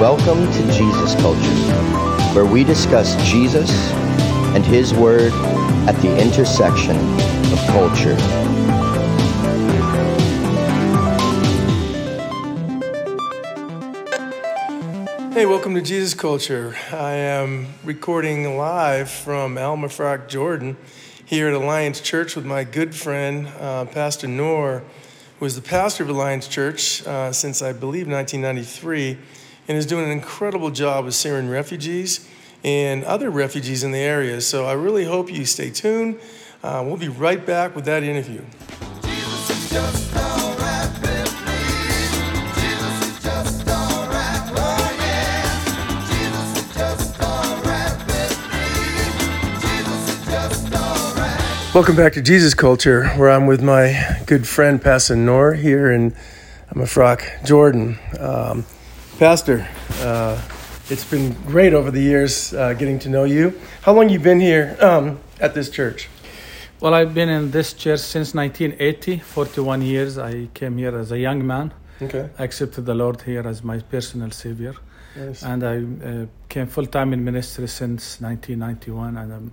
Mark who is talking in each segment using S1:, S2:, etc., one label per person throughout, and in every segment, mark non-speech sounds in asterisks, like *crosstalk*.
S1: Welcome to Jesus Culture, where we discuss Jesus and His Word at the intersection of culture.
S2: Hey, welcome to Jesus Culture. I am recording live from Al Mafraq, Jordan, here at Alliance Church with my good friend, uh, Pastor Noor, who is the pastor of Alliance Church uh, since I believe 1993 and is doing an incredible job with Syrian refugees and other refugees in the area. So I really hope you stay tuned. Uh, we'll be right back with that interview. Welcome back to Jesus Culture, where I'm with my good friend Pastor Noor here in Mafraq, Jordan. Um, Pastor, uh, it's been great over the years uh, getting to know you. How long you been here um, at this church?
S3: Well, I've been in this church since 1980, 41 years. I came here as a young man.
S2: Okay.
S3: I accepted the Lord here as my personal savior.
S2: Nice.
S3: And I uh, came full time in ministry since 1991, and I'm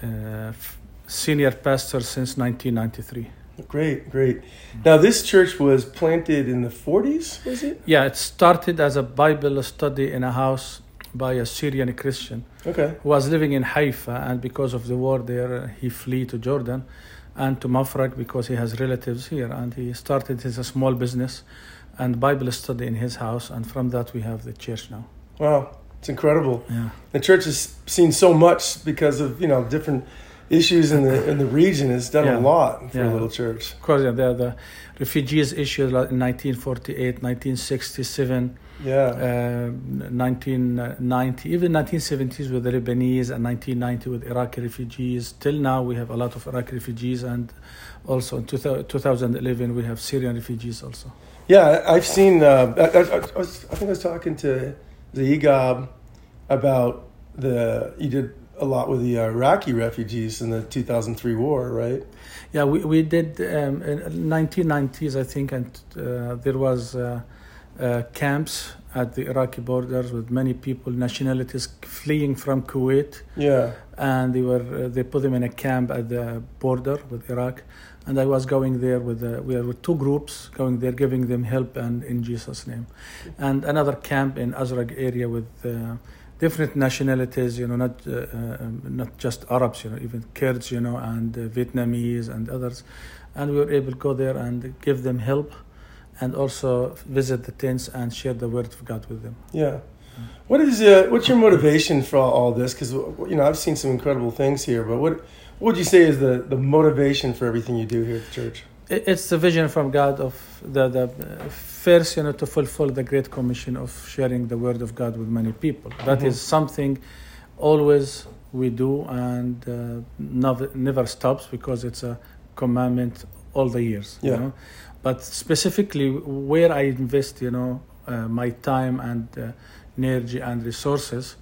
S3: uh, f- senior pastor since 1993.
S2: Great, great. Now, this church was planted in the 40s, was it?
S3: Yeah, it started as a Bible study in a house by a Syrian Christian
S2: Okay.
S3: who was living in Haifa, and because of the war there, he flee to Jordan and to Mafraq because he has relatives here, and he started his a small business and Bible study in his house, and from that we have the church now.
S2: Wow, it's incredible.
S3: Yeah.
S2: The church has seen so much because of you know different issues in the in the region. It's done
S3: Yeah.
S2: a lot for a
S3: Yeah.
S2: little church.
S3: Of course, yeah, the, the refugees issue in 1948, 1967,
S2: Yeah.
S3: uh, 1990, even 1970s with the Lebanese and 1990 with Iraqi refugees. Till now, we have a lot of Iraqi refugees, and also in 2000 2011 we have Syrian refugees also.
S2: Yeah, I've seen. Uh, I, I, I, was, I think I was talking to the EGOB about the. You did a lot with the Iraqi refugees in the 2003 war, right?
S3: Yeah, we, we did um, in 1990s, I think, and uh, there was uh, uh, camps at the Iraqi borders with many people, nationalities fleeing from Kuwait,
S2: Yeah.
S3: and they were uh, they put them in a camp at the border with Iraq, and I was going there with uh, we were with two groups going there, giving them help and in Jesus' name, and another camp in Azraq area with. Different nationalities, you know, not uh, um, not just Arabs, you know, even Kurds, you know, and uh, Vietnamese and others, and we were able to go there and give them help, and also visit the tents and share the word of God with them.
S2: Yeah. What is uh, what's your motivation for all this? Because you know I've seen some incredible things here, but what what would you say is the, the motivation for everything you do here at the church?
S3: It- It's the vision from God of the, the first, you know, to fulfill the great commission of sharing the word of God with many people. That is
S2: Mhm.
S3: something always we do and uh, never, never stops because it's a commandment all the years.
S2: Yeah.
S3: You know? But specifically, where I invest, you know, uh, my time and uh, energy and resources,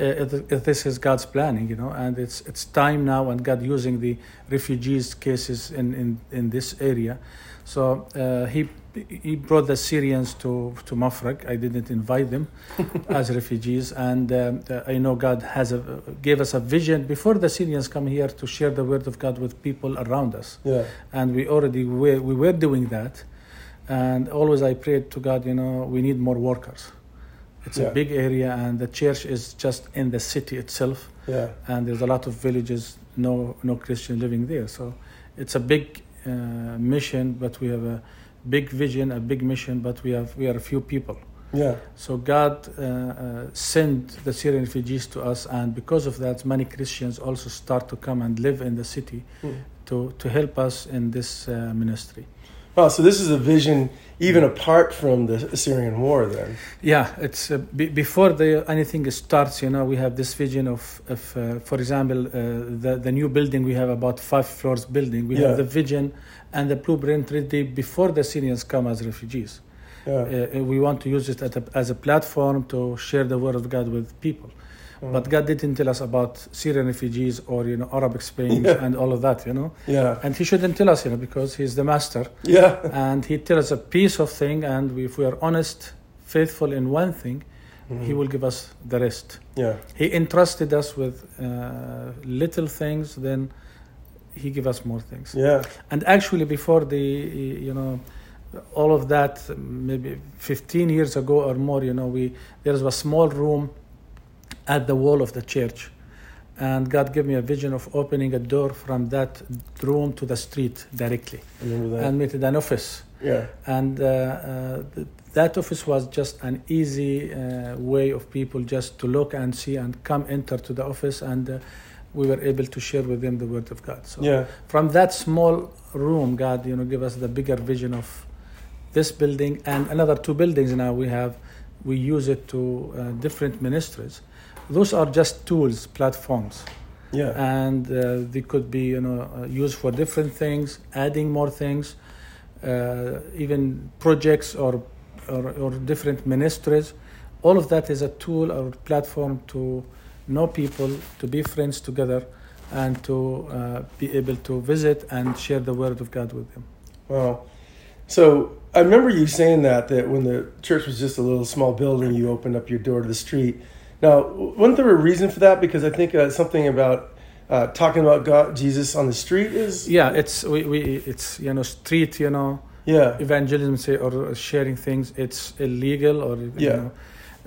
S3: uh, it- it- this is God's planning, you know, and it's it's time now, and God using the refugees cases in in, in this area. So uh, he he brought the Syrians to to Mafraq. I didn't invite them *laughs* as refugees, and um, uh, I know God has a, gave us a vision before the Syrians come here to share the word of God with people around us
S2: Yeah.
S3: and we already were, we were doing that and always i prayed to god you know we need more workers it's
S2: Yeah.
S3: a big area and the church is just in the city itself
S2: Yeah.
S3: and there's a lot of villages no no christian living there so it's a big uh, mission but we have a big vision a big mission but we have we are a few people
S2: Yeah.
S3: so God uh, uh, sent the Syrian refugees to us, and because of that, many Christians also start to come and live in the city
S2: Hmm.
S3: to, to help us in this uh, ministry.
S2: Wow. So this is a vision even apart from the Syrian war. Then.
S3: Yeah, it's uh, be before the, anything starts. You know, we have this vision of, of uh, for example, uh, the the new building. We have about five floors building. We
S2: Yeah.
S3: have the vision and the blueprint ready before the Syrians come as refugees.
S2: Yeah.
S3: Uh, we want to use it at a, as a platform to share the word of God with people.
S2: Mm.
S3: But God didn't tell us about Syrian refugees or you know Arabic Springs
S2: Yeah.
S3: and all of that, you know.
S2: Yeah.
S3: And He shouldn't tell us, you know, because He's the master,
S2: Yeah.
S3: and He tells us a piece of thing, and we, if we are honest, faithful in one thing, He will give us the rest.
S2: Yeah.
S3: He entrusted us with uh, little things, then He give us more things.
S2: Yeah.
S3: And actually, before the, you know, all of that, maybe 15 years ago or more, you know, we there was a small room at the wall of the church, and God gave me a vision of opening a door from that room to the street directly,
S2: I remember that.
S3: and made it an office.
S2: yeah.
S3: And uh, uh, th- that office was just an easy uh, way of people just to look and see and come enter to the office, and uh, we were able to share with them the word of God. So
S2: Yeah.
S3: from that small room, God, you know, give us the bigger vision of this building and another two buildings now we have. We use it to uh, different ministries. Those are just tools, platforms,
S2: Yeah.
S3: and uh, they could be, you know, uh, used for different things, adding more things, uh, even projects or, or or different ministries. All of that is a tool or platform to know people, to be friends together, and to uh, be able to visit and share the word of God with them.
S2: Wow. So I remember you saying that that when the church was just a little small building, you opened up your door to the street. Now, wasn't there a reason for that? Because I think uh, something about uh, talking about God, Jesus on the street is
S3: Yeah, it's we, we it's you know street you know
S2: yeah
S3: evangelism say or sharing things it's illegal or you
S2: Yeah.
S3: know,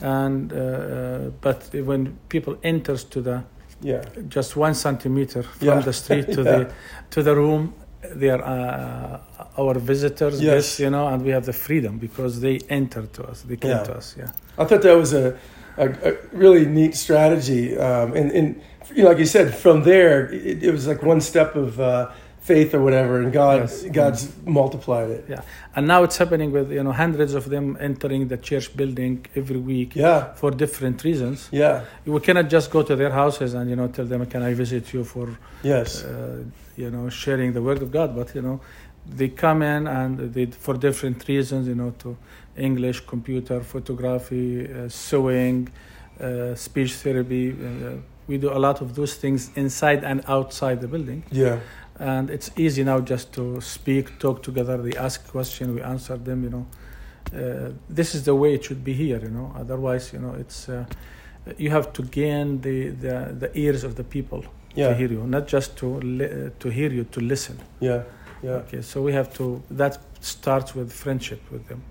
S3: and uh, uh, but when people enters to the
S2: yeah
S3: just one centimeter from
S2: Yeah.
S3: the street *laughs* to
S2: Yeah.
S3: the to the room they are uh, our visitors
S2: Yes.
S3: you know and we have the freedom because they enter to us they came
S2: Yeah.
S3: to us yeah
S2: I thought that was a, a, a really neat strategy. Um, and, and, you know, like you said, from there, it, it was like one step of uh, faith or whatever, and God,
S3: Yes.
S2: God's multiplied it.
S3: yeah and now it's happening with you know hundreds of them entering the church building every week
S2: Yeah,
S3: for different reasons
S2: yeah,
S3: we cannot just go to their houses and you know tell them can i visit you for
S2: yes,
S3: uh, you know sharing the word of god but you know they come in and they for different reasons you know to english computer photography uh, sewing uh, speech therapy uh, we do a lot of those things inside and outside the building.
S2: Yeah,
S3: and it's easy now just to speak talk together they ask questions we answer them you know. Uh, this is the way it should be here you know. Otherwise you know it's uh, you have to gain the, the, the ears of the people
S2: yeah.
S3: to hear you not just to li- to hear you to listen.
S2: Yeah, yeah.
S3: okay so we have to that starts with friendship with them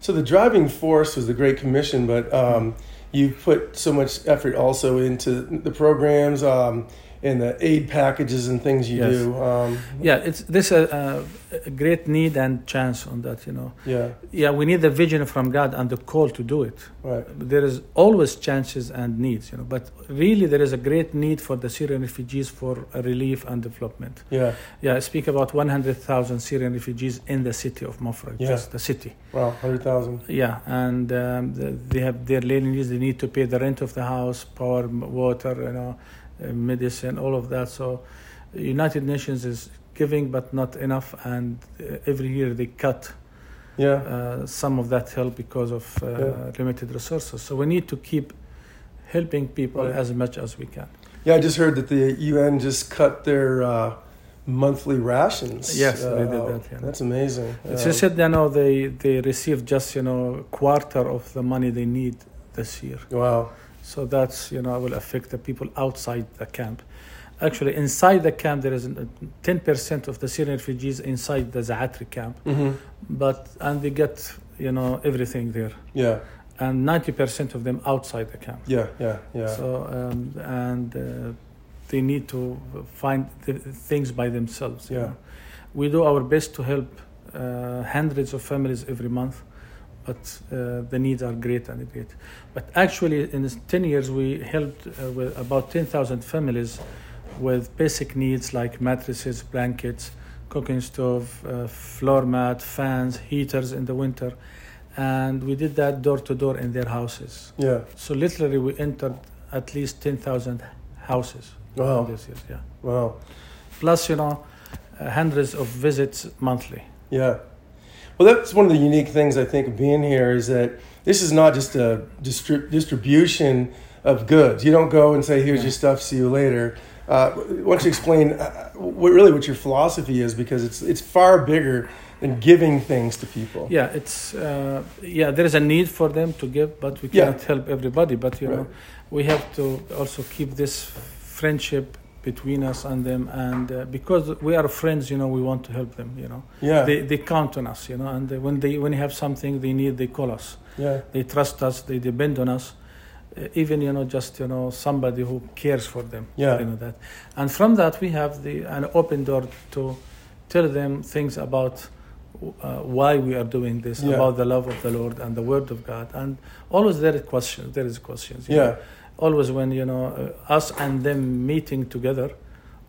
S2: So the driving force was the Great Commission, but um, you put so much effort also into the programs um, and the aid packages and things you
S3: Yes.
S2: do. Um,
S3: yeah it's this a, a great need and chance on that you know
S2: yeah,
S3: yeah we need the vision from god and the call to do it
S2: right.
S3: there is always chances and needs you know but really there is a great need for the syrian refugees for relief and development
S2: Yeah,
S3: yeah i speak about 100000 syrian refugees in the city of mafraq
S2: Yeah.
S3: just the city
S2: wow, 100,000.
S3: yeah and um, they have their daily needs they need to pay the rent of the house power water you know uh, medicine all of that so united nations is giving but not enough and uh, every year they cut
S2: Yeah,
S3: uh, some of that help because of uh,
S2: Yeah.
S3: limited resources. So we need to keep helping people
S2: Right.
S3: as much as we can.
S2: yeah, I just heard that the UN just cut their uh, monthly rations.
S3: Yes,
S2: uh,
S3: they did that, yeah.
S2: That's amazing.
S3: It's just that you know they they receive just you know a quarter of the money they need this year.
S2: wow.
S3: So that's you know will affect the people outside the camp. Actually, inside the camp there is ten percent of the Syrian refugees inside the Zaatri camp,
S2: hmm
S3: but and they get you know everything there,
S2: Yeah,
S3: and ninety percent of them outside the camp.
S2: yeah, yeah, yeah.
S3: So um, and uh, they need to find th- things by themselves. you
S2: Yeah.
S3: know. we do our best to help uh, hundreds of families every month, but uh, the needs are great and great. But actually, in ten years, we helped uh, with about ten thousand families with basic needs like mattresses, blankets, cooking stove, uh, floor mat, fans, heaters in the winter, and we did that door to door in their houses.
S2: yeah.
S3: So literally, we entered at least ten thousand houses.
S2: Wow.
S3: This year, yeah.
S2: Wow.
S3: Plus, you know, uh, hundreds of visits monthly.
S2: Yeah. Well, that's one of the unique things I think of being here is that this is not just a distri- distribution of goods. You don't go and say, "Here's
S3: Yeah.
S2: your stuff. See you later." Uh, why don't you explain uh, what really what your philosophy is? Because it's it's far bigger than giving things to people.
S3: Yeah, it's uh, yeah. There is a need for them to give, but we
S2: Yeah.
S3: cannot help everybody. But you know, we have to also keep this friendship between us and them, and uh, because we are friends, you know, we want to help them. You know,
S2: Yeah.
S3: they they count on us. You know, and they, when they when they have something they need, they call us.
S2: yeah.
S3: They trust us. They depend on us. Uh, even you know, just you know, somebody who cares for them.
S2: Yeah.
S3: You know that, and from that we have the an open door to tell them things about uh, why we are doing this,
S2: Yeah.
S3: about the love of the Lord and the Word of God, and always there is questions. There is questions. you
S2: Yeah.
S3: know. Always when you know uh, us and them meeting together,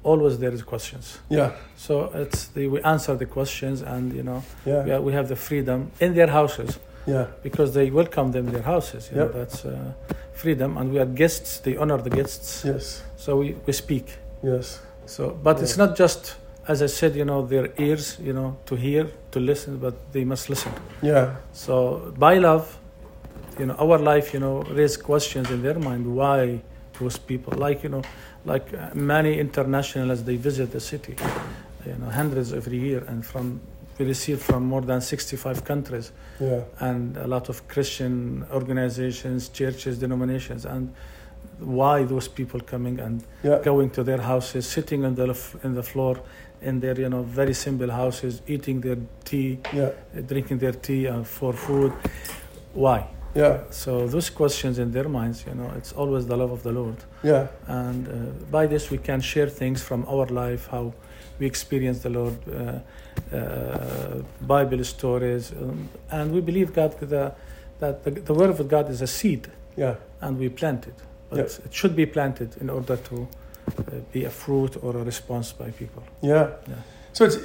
S3: always there is questions.
S2: Yeah.
S3: So it's the, we answer the questions, and you know
S2: Yeah.
S3: we, are, we have the freedom in their houses
S2: Yeah.
S3: because they welcome them in their houses. You
S2: Yep.
S3: know, that's uh, freedom, and we are guests. They honor the guests,
S2: Yes.
S3: so we, we speak.
S2: Yes.
S3: So, but it's not just as I said, you know, their ears, you know, to hear, to listen, but they must listen.
S2: Yeah.
S3: So by love, you know, our life, you know, raise questions in their mind. Why those people? Like you know, like uh, many internationals, they visit the city, you know, hundreds every year, and from we receive from more than 65 countries
S2: Yeah.
S3: and a lot of Christian organizations, churches, denominations, and why those people coming and
S2: Yeah.
S3: going to their houses, sitting on the in the floor in their you know very simple houses, eating their tea,
S2: Yeah.
S3: drinking their tea uh, for food. Why?
S2: Yeah.
S3: So those questions in their minds, you know, it's always the love of the Lord,
S2: Yeah.
S3: and uh, by this we can share things from our life, how we experience the Lord, uh, uh, Bible stories, um, and we believe God the, that the, the word of God is a seed,
S2: Yeah.
S3: and we plant it, but
S2: Yep.
S3: it should be planted in order to uh, be a fruit or a response by people.
S2: Yeah.
S3: Yeah.
S2: So it's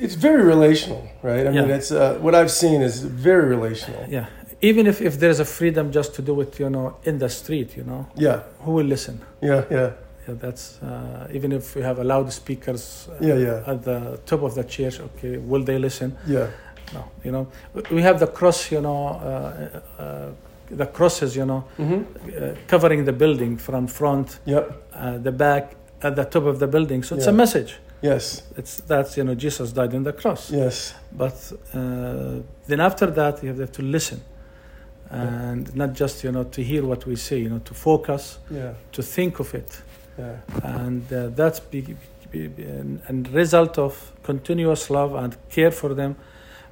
S2: it's very relational, right? I mean, it's uh, what I've seen is very relational.
S3: Yeah, even if, if there's a freedom just to do it, you know, in the street, you know,
S2: Yeah.
S3: who will listen?
S2: Yeah. Yeah.
S3: Yeah, that's uh, even if we have a loudspeakers uh,
S2: Yeah. Yeah.
S3: at the top of the church. Okay, will they listen?
S2: Yeah.
S3: No, you know, we have the cross, you know, uh, uh, the crosses, you know,
S2: Mm-hmm.
S3: uh, covering the building from front,
S2: Yep.
S3: uh, the back, at the top of the building. So it's
S2: Yeah.
S3: a message.
S2: Yes.
S3: It's that's you know Jesus died on the cross.
S2: Yes.
S3: But uh, then after that, you have to listen, and not just you know to hear what we say, you know, to focus,
S2: Yeah.
S3: to think of it,
S2: Yeah.
S3: and uh, that's be, be, be an, an result of continuous love and care for them,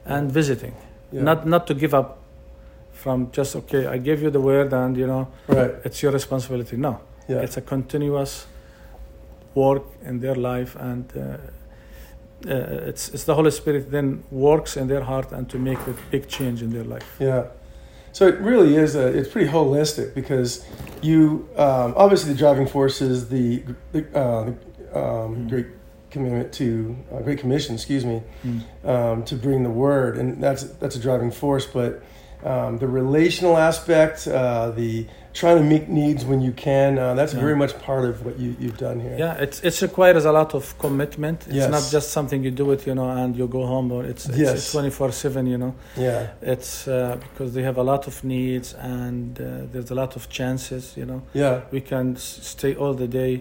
S3: and visiting.
S2: Yeah.
S3: Not not to give up from just okay, I gave you the word, and you know
S2: right.
S3: it's your responsibility. No,
S2: Yeah.
S3: it's a continuous work in their life, and uh, uh, it's it's the Holy Spirit then works in their heart and to make a big change in their life.
S2: Yeah. So it really is a, it's pretty holistic because you um, obviously the driving force is the, the, uh, the um,
S3: Mm.
S2: great commitment to uh, great commission, excuse me,
S3: Mm.
S2: um, to bring the word, and that's that's a driving force. But um, the relational aspect, uh, the trying to meet needs when you can, uh, that's
S3: Yeah.
S2: very much part of what you, you've done here.
S3: Yeah, it's it requires a lot of commitment. It's
S2: Yes.
S3: not just something you do it, you know, and you go home. Or it's it's twenty four seven, you know.
S2: Yeah.
S3: It's uh, because they have a lot of needs and uh, there's a lot of chances, you know.
S2: Yeah.
S3: We can s- stay all the day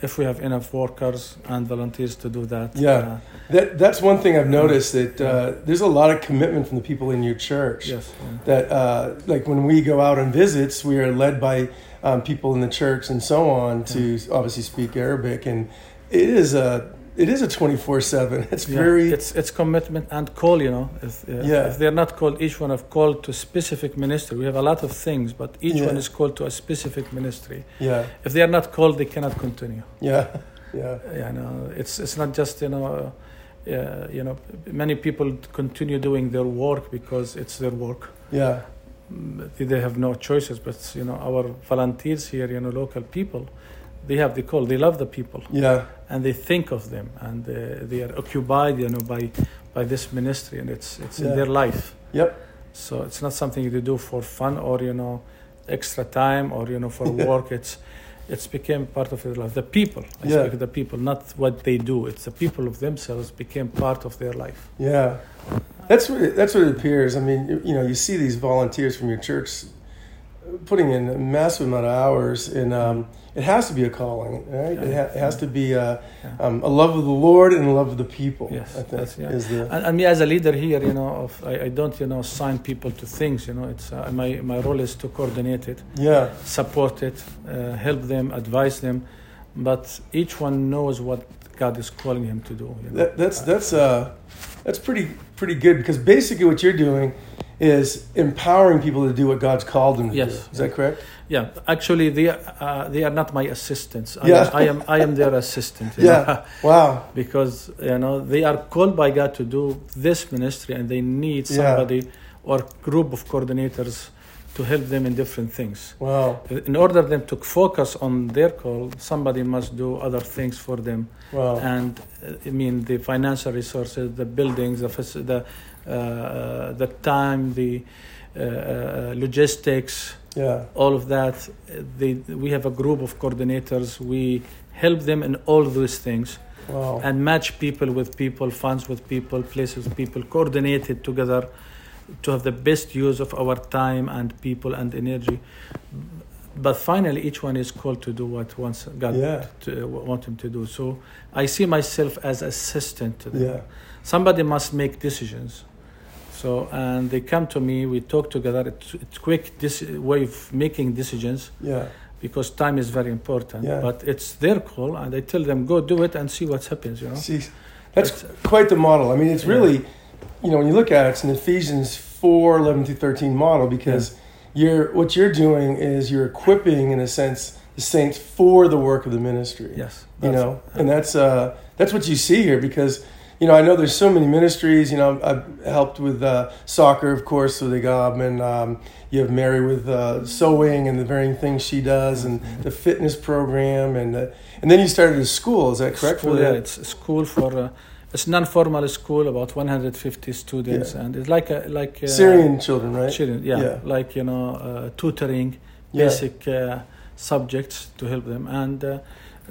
S3: if we have enough workers and volunteers to do that.
S2: Yeah.
S3: Uh,
S2: That, that's one thing I've noticed that uh, there's a lot of commitment from the people in your church.
S3: yes. yeah.
S2: that uh, like when we go out on visits, we are led by um, people in the church and so on to obviously speak Arabic, and it is a it is a twenty four seven. It's
S3: Yeah,
S2: very
S3: it's it's commitment and call you know. If, uh,
S2: Yeah.
S3: if they're not called each one of called to specific ministry. We have a lot of things but each
S2: Yeah.
S3: one is called to a specific ministry.
S2: Yeah.
S3: If they are not called they cannot continue.
S2: Yeah. Yeah. *laughs*
S3: You know. It's it's not just you know uh, you know many people continue doing their work because it's their work.
S2: Yeah.
S3: Mm, they have no choices but you know our volunteers here you know local people they have the call. They love the people.
S2: Yeah
S3: and they think of them and uh, they are occupied you know by by this ministry and it's it's
S2: Yeah.
S3: in their life
S2: yep
S3: so it's not something you do for fun or you know extra time or you know for *laughs* work it's it's became part of their life the people i
S2: Yeah.
S3: speak of the people not what they do it's the people of themselves became part of their life
S2: yeah. That's what it, that's what it appears. I mean, you, you know, you see these volunteers from your church putting in a massive amount of hours, and um, it has to be a calling, right? It, ha- it has to be a,
S3: Yeah.
S2: um, a love of the Lord and a love of the people.
S3: Yes,
S2: I think
S3: yeah.
S2: is the
S3: And, and me as a leader here, you know, of I, I don't, you know, sign people to things. You know, it's uh, my my role is to coordinate it,
S2: yeah,
S3: support it, uh, help them, advise them, but each one knows what God is calling him to do. You know?
S2: that, that's that's uh, that's pretty pretty good because basically what you're doing is empowering people to do what God's called them to
S3: Yes.
S2: do. Is that correct?
S3: Yeah, actually, they are, uh, they are not my assistants. I,
S2: Yeah.
S3: am, I am I am their assistant. *laughs*
S2: Yeah.
S3: know,
S2: Wow.
S3: because you know they are called by God to do this ministry, and they need
S2: Yeah.
S3: somebody or group of coordinators to help them in different things.
S2: Wow.
S3: In order them to focus on their call, somebody must do other things for them.
S2: Wow.
S3: And uh, I mean the financial resources, the buildings, the the the time, the uh, uh, logistics,
S2: Yeah.
S3: all of that. uh, They, we have a group of coordinators. We help them in all those things
S2: Wow.
S3: and match people with people, funds with people, places with people, coordinate it together to have the best use of our time and people and energy. But finally, each one is called to do what wants God
S2: Yeah.
S3: to, uh, want him to do. So I see myself as assistant to them.
S2: Yeah.
S3: Somebody must make decisions. So and they come to me. We talk together. It's, it's quick this way of making decisions
S2: Yeah.
S3: because time is very important.
S2: Yeah.
S3: But it's their call, and I tell them go do it and see what happens. You know.
S2: See, that's
S3: It's-
S2: quite the model. I mean, it's
S3: Yeah.
S2: really, you know, when you look at it, it's an Ephesians 4 11 through 13 model because you're what you're doing is you're equipping, in a sense, the saints for the work of the ministry.
S3: Yes.
S2: You know, and that's uh, that's what you see here because. You know, I know there's so many ministries. You know, I've helped with uh, soccer, of course, with the GOB, and um, you have Mary with uh, sewing and the varying things she does, and the fitness program, and the, and then you started a school. Is that correct?
S3: School,
S2: for
S3: yeah, it's a school for uh, it's non-formal school, about 150 students,
S2: Yeah.
S3: and it's like a like uh,
S2: Syrian children, right?
S3: children, yeah,
S2: Yeah.
S3: like you know, uh, tutoring,
S2: Yeah.
S3: basic uh, subjects to help them, and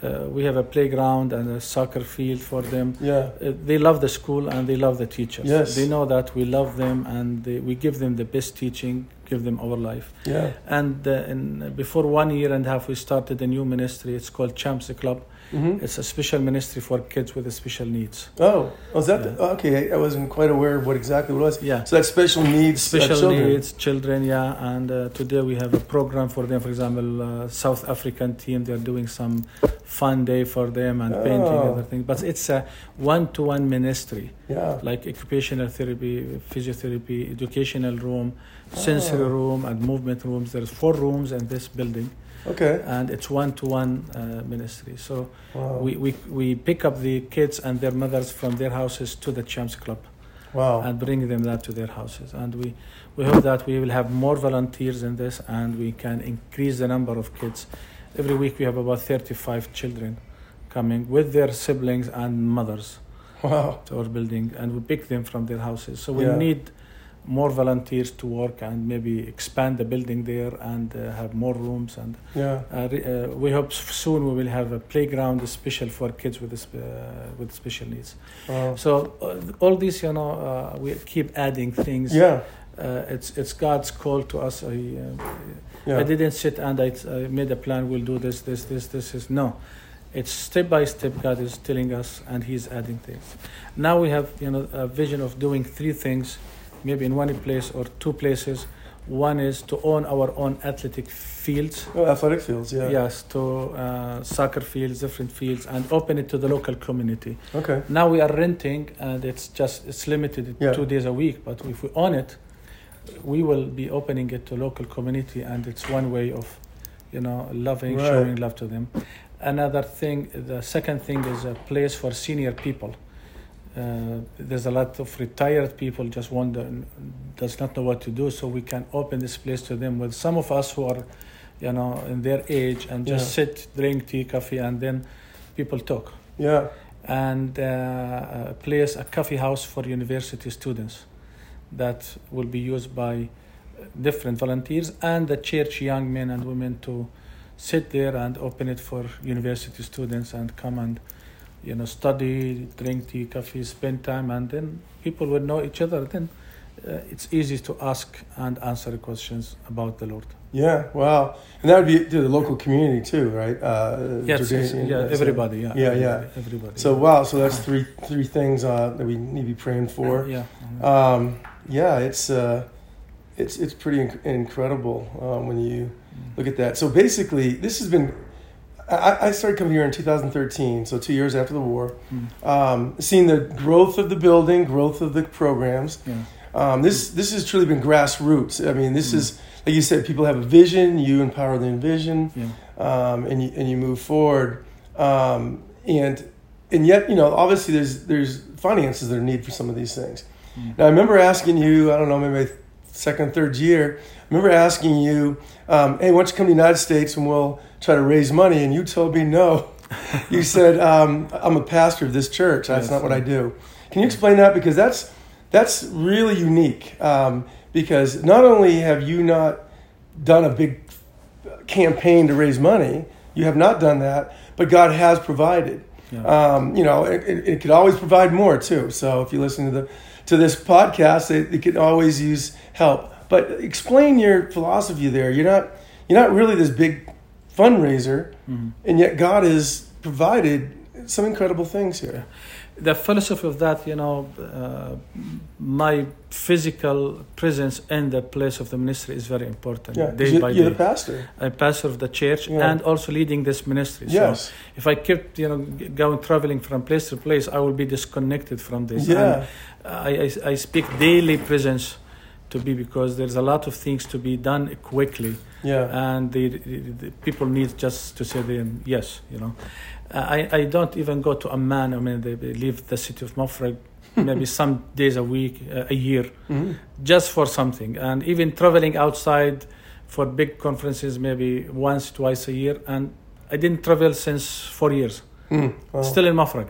S3: uh, we have a playground and a soccer field for them.
S2: Yeah.
S3: Uh, they love the school and they love the teachers.
S2: Yes.
S3: They know that we love them and they, we give them the best teaching, give them our life.
S2: Yeah.
S3: And uh, in, before one year and a half, we started a new ministry. It's called Champs Club.
S2: Hmm
S3: It's a special ministry for kids with special needs.
S2: Oh, was that
S3: Yeah.
S2: the, okay? I- wasn't quite aware of what exactly it was.
S3: Yeah.
S2: So that's special needs, uh,
S3: Special
S2: children.
S3: needs children, yeah. And uh, today we have a program for them. For example, uh, South African team, they're doing some fun day for them and painting
S2: Oh.
S3: other things. But it's a one-to-one ministry.
S2: Yeah.
S3: like occupational therapy, physiotherapy, educational room, sensory
S2: Oh.
S3: room, and movement rooms. There's four rooms in this building,
S2: Okay.
S3: and it's one-to-one uh, ministry. So
S2: Wow.
S3: we, we we pick up the kids and their mothers from their houses to the Champs Club
S2: wow.
S3: and bring them that to their houses. And we we hope that we will have more volunteers in this, and we can increase the number of kids. Every week we have about 35 children coming with their siblings and mothers
S2: wow.
S3: to our building and we pick them from their houses. So we
S2: Yeah.
S3: need more volunteers to work and maybe expand the building there and uh, have more rooms. And
S2: Yeah.
S3: uh, uh, we hope soon we will have a playground special for kids with sp- uh, with special needs.
S2: Wow.
S3: So uh, all these, you know, uh, we keep adding things.
S2: Yeah.
S3: Uh, it's it's God's call to us. I, uh,
S2: Yeah.
S3: I didn't sit and I, I made a plan. We'll do this, this, this, this. Is no. It's step by step. God is telling us, and He's adding things. Now we have, you know, a vision of doing three things, maybe in one place or two places. One is to own our own athletic fields.
S2: Oh, athletic fields. Yeah.
S3: Yes, to uh, soccer fields, different fields, and open it to the local community.
S2: Okay.
S3: Now we are renting, and it's just it's limited
S2: Yeah.
S3: two days a week. But if we own it, we will be opening it to local community, and it's one way of, you know, loving,
S2: Right.
S3: showing love to them. Another thing, the second thing is a place for senior people. Uh, there's a lot of retired people just wonder, does not know what to do, so we can open this place to them with some of us who are, you know, in their age, and just
S2: Yeah.
S3: sit, drink tea, coffee, and then people talk
S2: Yeah.
S3: and uh, place, a coffee house for university students that will be used by different volunteers and the church young men and women to sit there and open it for university students and come and you know study drink tea coffee spend time and then people will know each other then uh, it's easy to ask and answer questions about the Lord.
S2: Yeah, wow. And that would be to the local community too, right? Uh,
S3: Yes, yes, yeah, everybody, yeah,
S2: Yeah,
S3: everybody,
S2: yeah.
S3: everybody.
S2: So wow, so that's three three things uh, that we need to be praying for.
S3: yeah,
S2: Um, yeah, it's uh, it's it's pretty inc- incredible um, when you look at that. So basically, this has been. I, I started coming here in 2013, so two years after the war.
S3: Mm.
S2: Um, seeing the growth of the building, growth of the programs.
S3: yeah.
S2: Um, this this has truly been grassroots. I mean, this
S3: Mm.
S2: is like you said, people have a vision. You empower the vision,
S3: yeah.
S2: um, and you and you move forward. Um, and and yet, you know, obviously, there's there's finances that are needed for some of these things.
S3: Mm.
S2: Now, I remember asking you. I don't know, maybe second, third year. I remember asking you, um, "Hey, why don't you come to the United States and we'll try to raise money?" And you told me no. you *laughs* said, um, "I'm a pastor of this church. That's
S3: Yes.
S2: not what I do." Can you explain that? Because that's that's really unique. Um, because not only have you not done a big campaign to raise money, you have not done that, but God has provided.
S3: Yeah.
S2: Um, you know, it, it, it could always provide more too. So if you listen to the to this podcast, it, it could always use help. But explain your philosophy there. You're not you're not really this big fundraiser,
S3: Mhm.
S2: and yet God has provided some incredible things here.
S3: the philosophy of that, you know, uh, my physical presence in the place of the ministry is very important.
S2: Yeah,
S3: day
S2: you,
S3: by
S2: you're
S3: day.
S2: the pastor.
S3: I'm pastor of the church
S2: Yeah.
S3: and also leading this ministry.
S2: Yes.
S3: So if I kept, you know, going traveling from place to place, I will be disconnected from this.
S2: Yeah.
S3: And I, I, I speak daily presence to be because there's a lot of things to be done quickly
S2: Yeah.
S3: and the, the, the people need just to say them yes you know Uh, I, I don't even go to Amman I mean they, they leave the city of Mafraq *laughs* maybe some days a week uh, a year
S2: Mhm.
S3: just for something and even traveling outside for big conferences maybe once twice a year and I didn't travel since four years
S2: Mm. Wow.
S3: still in Mafraq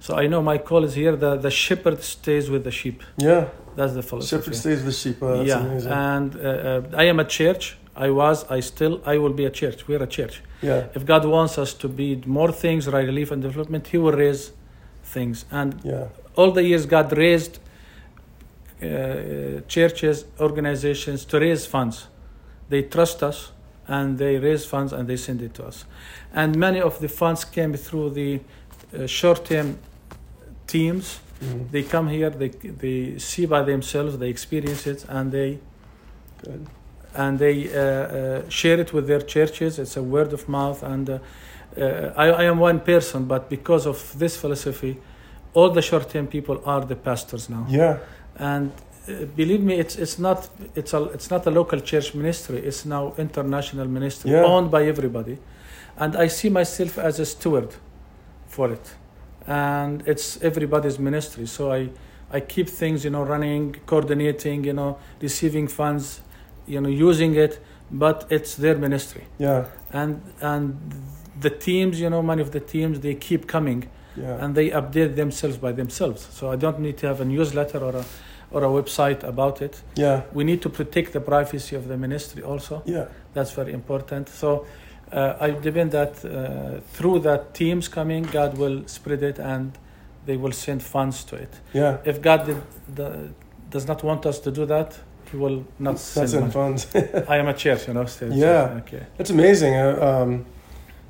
S3: so I know my call is here the, the shepherd stays with the sheep
S2: Yeah.
S3: That's the philosophy
S2: Shepherd stays with sheep. Oh,
S3: yeah
S2: amazing.
S3: and uh, uh, I am a church I was I still I will be a church we're a church
S2: yeah.
S3: if God wants us to be more things, right relief and development, He will raise things. And
S2: Yeah.
S3: all the years, God raised uh, churches, organizations to raise funds. They trust us and they raise funds and they send it to us. And many of the funds came through the uh, short term teams.
S2: Mhm.
S3: They come here, they, they see by themselves, they experience it, and they
S2: Good.
S3: and they uh, uh, share it with their churches. It's a word of mouth, and uh, uh, I, I am one person, but because of this philosophy, all the short-term people are the pastors now.
S2: Yeah.
S3: And uh, believe me, it's it's not it's a it's not a local church ministry. It's now international ministry,
S2: Yeah.
S3: owned by everybody, and I see myself as a steward for it, and it's everybody's ministry. So I I keep things you know running, coordinating, you know, receiving funds, you know, using it, but it's their ministry,
S2: Yeah.
S3: and and the teams, you know, many of the teams they keep coming
S2: Yeah.
S3: and they update themselves by themselves. So I don't need to have a newsletter or a or a website about it.
S2: yeah.
S3: We need to protect the privacy of the ministry also.
S2: Yeah.
S3: That's very important. So uh, I depend that uh, through that teams coming, God will spread it and they will send funds to it.
S2: Yeah.
S3: If God did, the, does not want us to do that, He will not send money.
S2: funds. *laughs*
S3: I am a church, you know.
S2: Yeah.
S3: Okay.
S2: That's amazing. Uh, um,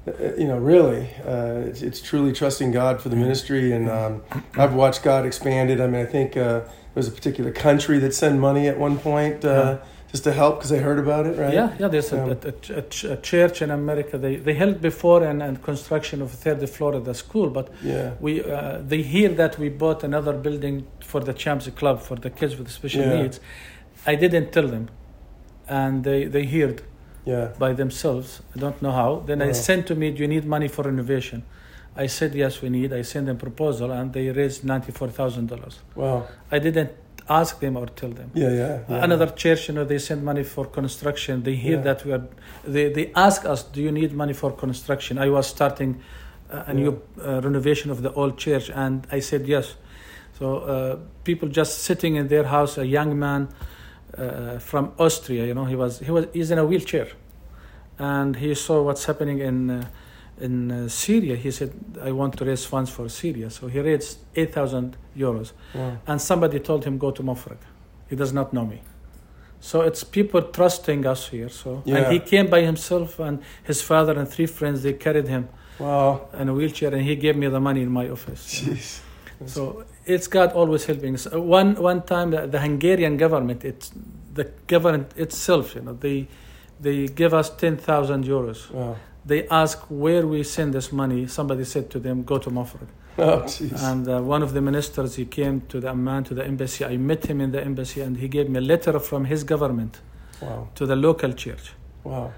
S2: uh, you know, really, uh, it's, it's truly trusting God for the ministry, and um, I've watched God expand it. I mean, I think uh, there was a particular country that sent money at one point uh,
S3: Yeah.
S2: Just to help because they heard about it, right?
S3: Yeah, yeah. There's a,
S2: Yeah.
S3: a, a, a, a church in America. They they helped before and, and construction of third floor of the school, but
S2: Yeah.
S3: we uh, they hear that we bought another building for the Champs Club for the kids with special
S2: Yeah.
S3: needs. I didn't tell them, and they they heard
S2: Yeah.
S3: by themselves. I don't know how. Then
S2: Wow.
S3: I sent to me, "Do you need money for renovation?" I said, "Yes, we need." I sent them proposal, and they raised ninety four thousand dollars.
S2: Wow.
S3: I didn't ask them or tell them.
S2: Yeah. Yeah. yeah.
S3: Another church, you know, they send money for construction. They hear
S2: Yeah.
S3: that we are. They they ask us, "Do you need money for construction?" I was starting uh, a new uh, renovation of the old church, and I said yes. So uh, people just sitting in their house, a young man uh, from Austria, you know, he was he was he's in a wheelchair, and he saw what's happening in. In uh, Syria, he said, "I want to raise funds for Syria." So he raised eight thousand euros,
S2: Wow.
S3: and somebody told him, "Go to Mafraq." He does not know me. So it's people trusting us here. So
S2: Yeah.
S3: and he came by himself and his father and three friends. They carried him
S2: Wow.
S3: in a wheelchair and he gave me the money in my office.
S2: Jeez.
S3: So it's God always helping us. Uh, One one time the, the Hungarian government, it's the government itself, you know, they they give us ten thousand euros.
S2: Wow.
S3: They ask where we send this money. Somebody said to them, "Go to Mafraq."
S2: Oh.
S3: And uh, one of the ministers, he came to the Amman, to the embassy. I met him in the embassy, and he gave me a letter from his government
S2: Wow.
S3: to the local church.
S2: Wow.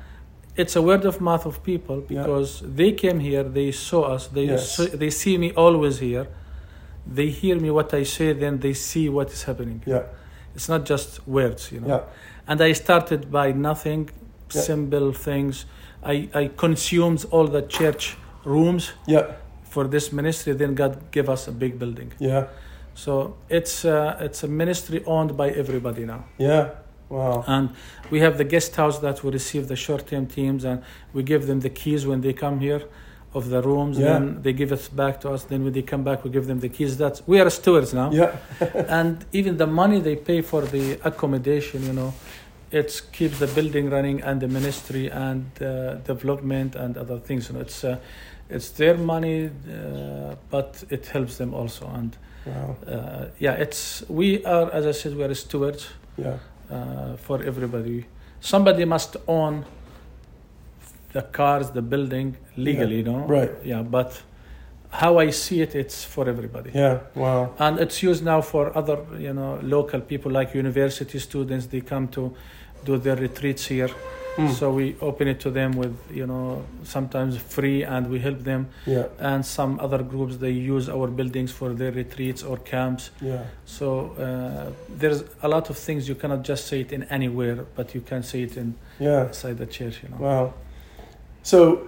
S3: It's a word of mouth of people
S2: Yeah.
S3: because they came here, they saw us, they
S2: Yes.
S3: saw, they see me always here. They hear me what I say, then they see what is happening.
S2: Yeah.
S3: It's not just words, you know.
S2: Yeah.
S3: And I started by nothing,
S2: Yeah.
S3: simple things. I, I consumed all the church rooms
S2: Yeah.
S3: for this ministry. Then God gave us a big building.
S2: Yeah.
S3: So it's uh, it's a ministry owned by everybody now.
S2: Yeah. Wow.
S3: And we have the guest house that we receive the short-term teams, and we give them the keys when they come here of the rooms.
S2: Yeah.
S3: Then they give it back to us. Then when they come back, we give them the keys. That's we are stewards now.
S2: Yeah. *laughs*
S3: and even the money they pay for the accommodation, you know, it keeps the building running and the ministry and uh, development and other things. You know, it's uh, it's their money, uh, but it helps them also. And
S2: Wow.
S3: uh, yeah, it's we are, as I said, we are stewards
S2: Yeah.
S3: uh, for everybody. Somebody must own the cars, the building legally, you know.
S2: Right.
S3: Yeah, but how I see it, it's for everybody.
S2: Yeah. Wow.
S3: And it's used now for other, you know, local people like university students. They come to do their retreats here.
S2: Hmm.
S3: So we open it to them with, you know, sometimes free, and we help them.
S2: Yeah.
S3: And some other groups they use our buildings for their retreats or camps.
S2: Yeah.
S3: So uh, there's a lot of things you cannot just say it in anywhere, but you can say it in
S2: Yeah.
S3: inside the church. You know.
S2: Wow. So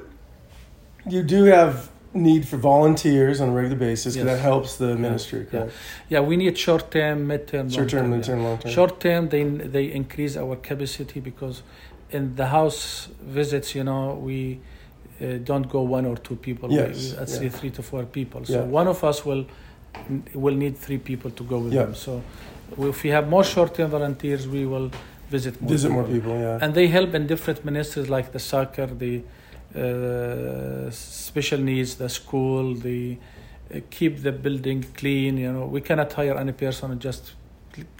S2: you do have need for volunteers on a regular basis because
S3: Yes.
S2: that helps the ministry,
S3: Yeah.
S2: correct?
S3: Yeah, we need short term, mid term,
S2: Short term, mid term, long term.
S3: Short term, they they increase our capacity because in the house visits, you know, we uh, don't go one or two people.
S2: Yes,
S3: we, let's
S2: yeah.
S3: say three to four people. So
S2: Yeah.
S3: one of us will will need three people to go with
S2: Yeah.
S3: them. So if we have more short term volunteers, we will visit more.
S2: Visit
S3: people.
S2: more people, yeah.
S3: And they help in different ministries like the soccer, the uh, special needs, the school, the uh, keep the building clean. You know, we cannot hire any person and just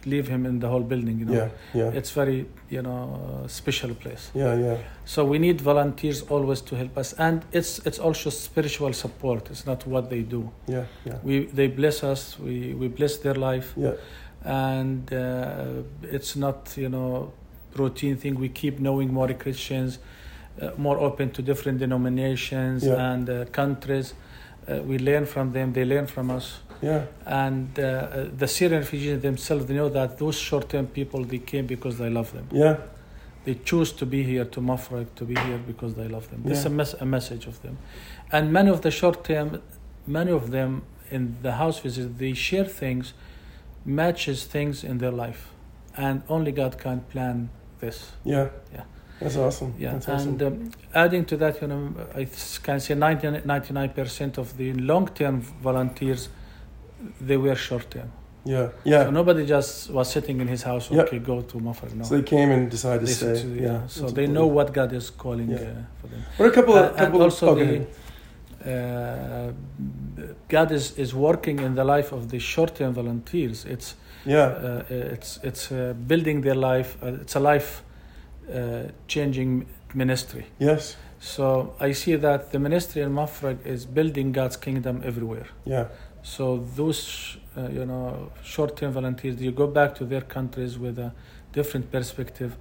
S3: leave him in the whole building. You know,
S2: yeah, yeah,
S3: it's very you know uh, special place.
S2: yeah, yeah,
S3: So we need volunteers always to help us, and it's it's also spiritual support. It's not what they do.
S2: yeah, yeah,
S3: We they bless us. We we bless their life
S2: yeah,
S3: and uh, it's not you know routine thing we keep knowing more christians more open to different denominations
S2: Yeah.
S3: and uh, countries. Uh, we learn from them they learn from us.
S2: Yeah,
S3: and uh, the syrian refugees themselves they know that those short-term people they came because they love them.
S2: Yeah,
S3: they choose to be here to Mafraq to be here because they love them. This is a, mes- a message of them. And many of the short-term many of them in the house visit they share things matches things in their life. And only god can plan this.
S2: Yeah.
S3: Yeah.
S2: That's awesome.
S3: yeah
S2: That's awesome.
S3: and um, adding to that you know i can say 90, 99% of the long-term volunteers they were short-term
S2: yeah, yeah.
S3: so nobody just was sitting in his house
S2: Yeah.
S3: okay go to Mafraq no
S2: So they came and decided to stay.
S3: to-
S2: yeah.
S3: so
S2: That's
S3: they know what god is calling
S2: Yeah.
S3: uh, for them
S2: What a couple
S3: Uh,
S2: of
S3: and
S2: couple
S3: also
S2: of,
S3: the,
S2: okay.
S3: uh, God is, is working in the life of the short-term volunteers. It's
S2: yeah,
S3: uh, it's it's uh, building their life. Uh, it's a life uh, changing ministry.
S2: yes,
S3: So I see that the ministry in Mafraq is building God's kingdom everywhere.
S2: yeah,
S3: So those uh, you know short-term volunteers, you go back to their countries with a different perspective.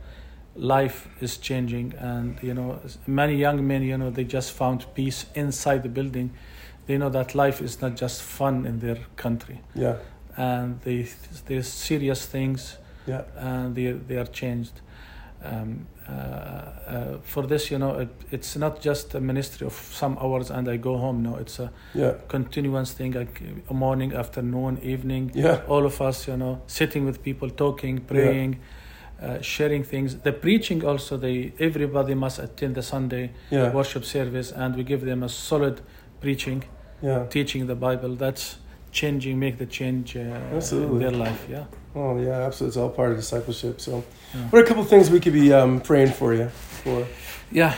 S3: Life is changing, and you know many young men, you know, they just found peace inside the building. They know that life is not just fun in their country,
S2: yeah,
S3: and they there's serious things,
S2: yeah,
S3: and they they are changed. Um, uh, uh, for this, you know, it, it's not just a ministry of some hours and I go home. No, it's a
S2: yeah,
S3: continuous thing, like morning, afternoon, evening.
S2: yeah,
S3: All of us, you know, sitting with people, talking, praying, uh, sharing things. The preaching also, they everybody must attend the Sunday
S2: yeah,
S3: worship service, and we give them a solid preaching,
S2: yeah,
S3: teaching the Bible. That's changing, make the change uh,
S2: Absolutely.
S3: in their life. Yeah.
S2: Oh yeah, absolutely. It's all part of discipleship. So,
S3: Yeah.
S2: what are a couple things we could be um, praying for you for?
S3: Yeah.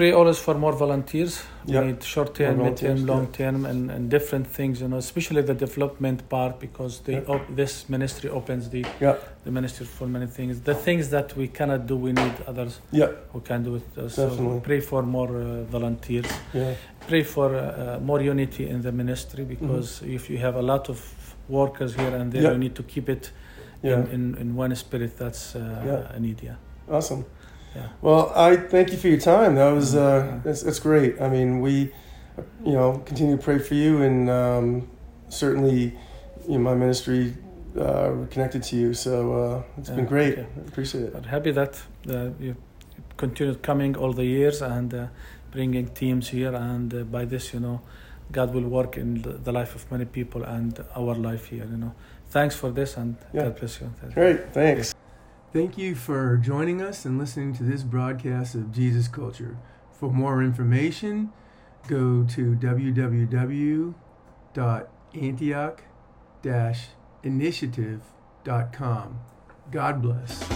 S3: Pray always for more volunteers. We need short term, mid term, long term, and, and different things. You know, especially the development part because they
S2: Yeah.
S3: op- this ministry opens the
S2: Yeah,
S3: the ministry for many things. The things that we cannot do, we need others
S2: yeah,
S3: who can do it. Uh, so pray for more uh, volunteers.
S2: yeah,
S3: Pray for uh, uh, more unity in the ministry because if you have a lot of workers here and there,
S2: Mm-hmm.
S3: You need to keep it
S2: yeah.
S3: in, in, in one spirit. That's uh,
S2: Yeah.
S3: a need. Yeah.
S2: Awesome.
S3: Yeah.
S2: Well, I thank you for your time. That was uh,
S3: Mhm.
S2: that's, that's great. I mean, we, you know, continue to pray for you, and um, certainly, you know, my ministry uh, connected to you. So uh, it's been great.
S3: okay.
S2: I appreciate it.
S3: But happy that uh, you continued coming all the years and uh, bringing teams here. And uh, by this, you know, God will work in the, the life of many people and our life here. You know, thanks for this and
S2: Yeah.
S3: God bless you.
S2: Great, thanks. Thank you for joining us and listening to this broadcast of Jesus Culture. For more information, go to www.antioch-initiative.com. God bless.